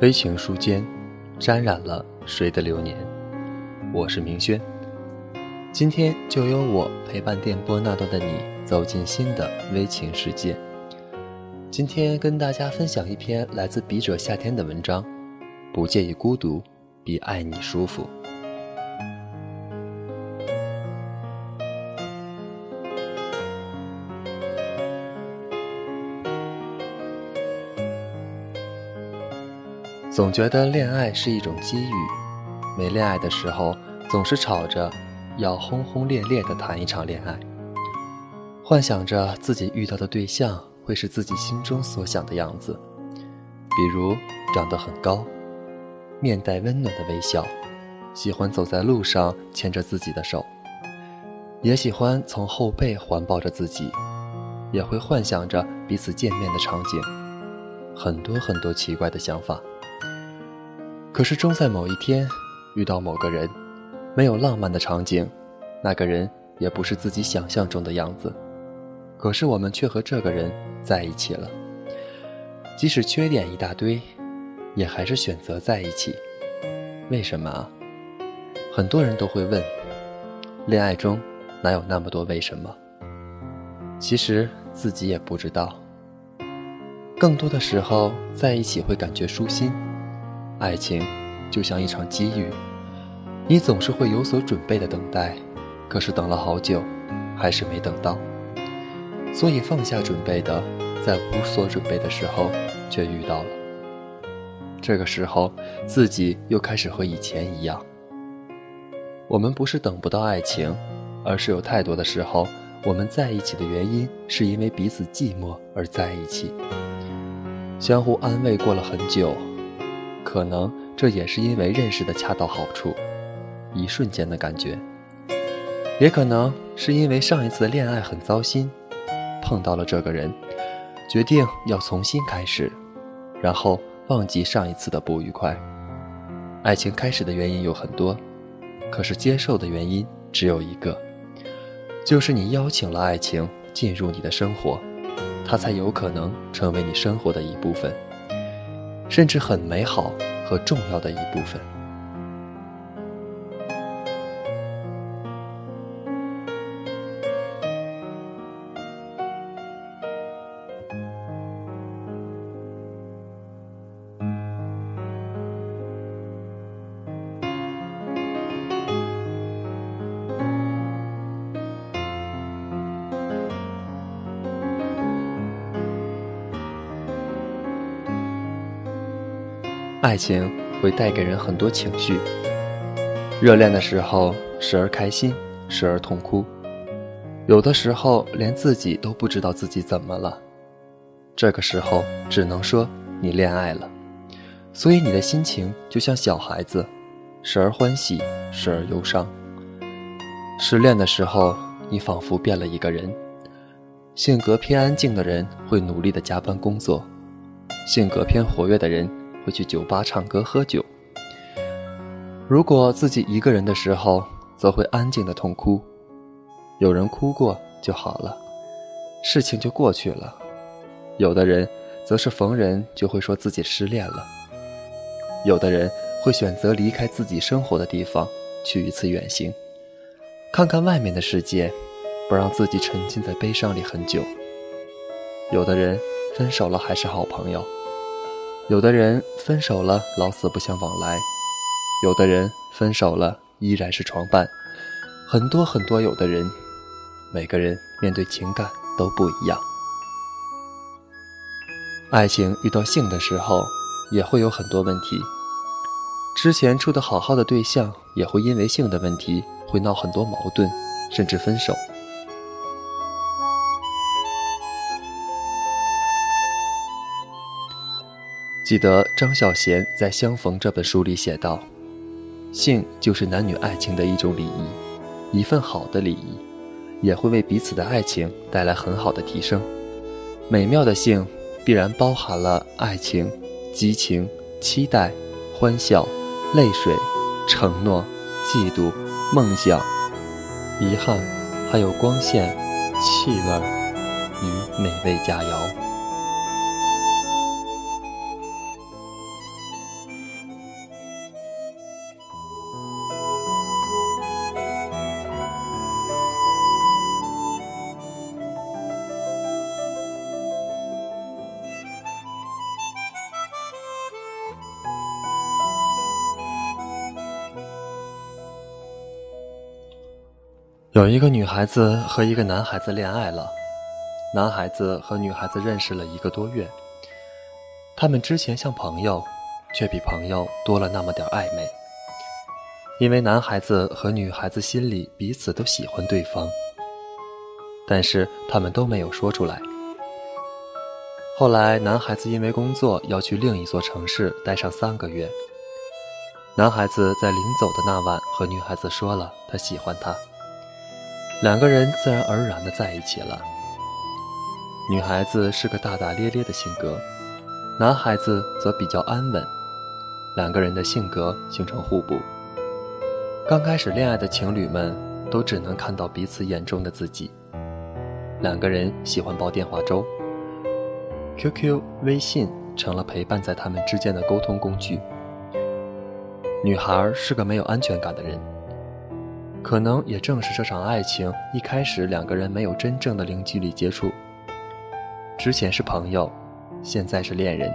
微情书间，沾染了谁的流年？我是明轩，今天就由我陪伴电波那端的你，走进新的微情世界。今天跟大家分享一篇来自笔者夏天的文章：不介意孤独，比爱你舒服。总觉得恋爱是一种机遇，没恋爱的时候总是吵着要轰轰烈烈地谈一场恋爱，幻想着自己遇到的对象会是自己心中所想的样子，比如长得很高，面带温暖的微笑，喜欢走在路上牵着自己的手，也喜欢从后背环抱着自己，也会幻想着彼此见面的场景，很多很多奇怪的想法。可是终在某一天，遇到某个人，没有浪漫的场景，那个人也不是自己想象中的样子，可是我们却和这个人在一起了。即使缺点一大堆，也还是选择在一起。为什么啊？很多人都会问，恋爱中哪有那么多为什么？其实自己也不知道。更多的时候，在一起会感觉舒心。爱情就像一场机遇，你总是会有所准备的等待，可是等了好久，还是没等到。所以放下准备的，在无所准备的时候却遇到了。这个时候，自己又开始和以前一样。我们不是等不到爱情，而是有太多的时候，我们在一起的原因是因为彼此寂寞而在一起，相互安慰过了很久。可能这也是因为认识的恰到好处，一瞬间的感觉；也可能是因为上一次的恋爱很糟心，碰到了这个人，决定要重新开始，然后忘记上一次的不愉快。爱情开始的原因有很多，可是接受的原因只有一个，就是你邀请了爱情进入你的生活，它才有可能成为你生活的一部分。甚至很美好和重要的一部分。爱情会带给人很多情绪。热恋的时候，时而开心，时而痛哭，有的时候连自己都不知道自己怎么了。这个时候只能说你恋爱了，所以你的心情就像小孩子，时而欢喜，时而忧伤。失恋的时候，你仿佛变了一个人。性格偏安静的人会努力的加班工作，性格偏活跃的人。会去酒吧唱歌喝酒。如果自己一个人的时候，则会安静的痛哭。有人哭过就好了，事情就过去了。有的人则是逢人就会说自己失恋了。有的人会选择离开自己生活的地方，去一次远行，看看外面的世界，不让自己沉浸在悲伤里很久。有的人分手了还是好朋友。有的人分手了，老死不相往来；有的人分手了，依然是床伴。很多很多，有的人，每个人面对情感都不一样。爱情遇到性的时候，也会有很多问题。之前处的好好的对象，也会因为性的问题，会闹很多矛盾，甚至分手。记得张小娴在《相逢》这本书里写道：“性就是男女爱情的一种礼仪，一份好的礼仪，也会为彼此的爱情带来很好的提升。美妙的性必然包含了爱情、激情、期待、欢笑、泪水、承诺、嫉妒、梦想、遗憾，还有光线、气味与美味佳肴。”有一个女孩子和一个男孩子恋爱了，男孩子和女孩子认识了一个多月，他们之前像朋友，却比朋友多了那么点暧昧。因为男孩子和女孩子心里彼此都喜欢对方，但是他们都没有说出来。后来，男孩子因为工作要去另一座城市待上三个月，男孩子在临走的那晚和女孩子说了他喜欢她。两个人自然而然的在一起了。女孩子是个大大咧咧的性格，男孩子则比较安稳，两个人的性格形成互补。刚开始恋爱的情侣们都只能看到彼此眼中的自己。两个人喜欢煲电话粥，QQ、微信成了陪伴在他们之间的沟通工具。女孩是个没有安全感的人。可能也正是这场爱情一开始，两个人没有真正的零距离接触。之前是朋友，现在是恋人。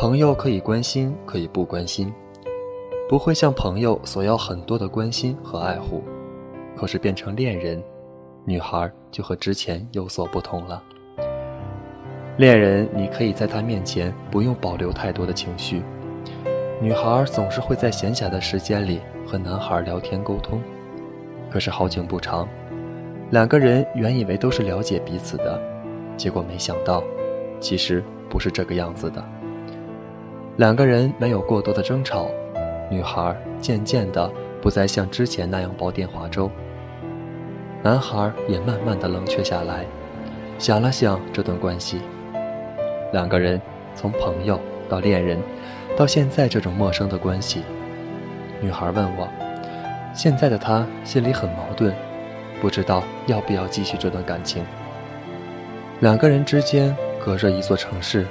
朋友可以关心，可以不关心，不会向朋友索要很多的关心和爱护。可是变成恋人，女孩就和之前有所不同了。恋人，你可以在他面前不用保留太多的情绪。女孩总是会在闲暇的时间里和男孩聊天沟通。可是好景不长，两个人原以为都是了解彼此的，结果没想到，其实不是这个样子的。两个人没有过多的争吵，女孩渐渐的不再像之前那样煲电话粥，男孩也慢慢的冷却下来，想了想这段关系，两个人从朋友到恋人，到现在这种陌生的关系，女孩问我。现在的他心里很矛盾，不知道要不要继续这段感情。两个人之间隔着一座城市，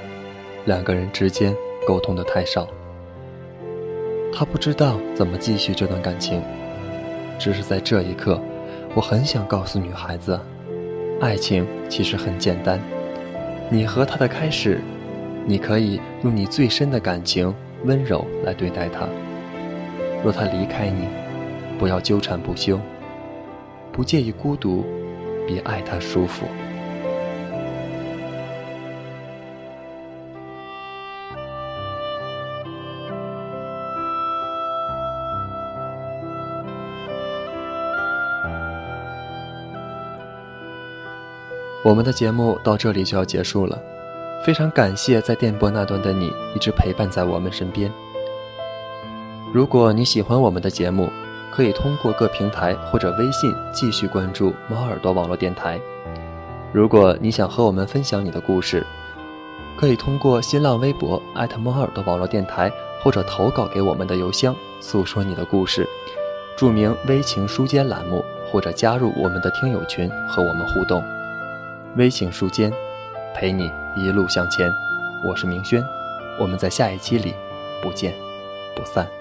两个人之间沟通的太少。他不知道怎么继续这段感情，只是在这一刻，我很想告诉女孩子，爱情其实很简单。你和他的开始，你可以用你最深的感情温柔来对待他。若他离开你，不要纠缠不休，不介意孤独，别爱他舒服。我们的节目到这里就要结束了，非常感谢在电波那端的你一直陪伴在我们身边。如果你喜欢我们的节目，可以通过各平台或者微信继续关注猫耳朵网络电台。如果你想和我们分享你的故事，可以通过新浪微博猫耳朵网络电台，或者投稿给我们的邮箱，诉说你的故事，注明“微情书间”栏目，或者加入我们的听友群和我们互动。微情书间，陪你一路向前。我是明轩，我们在下一期里不见不散。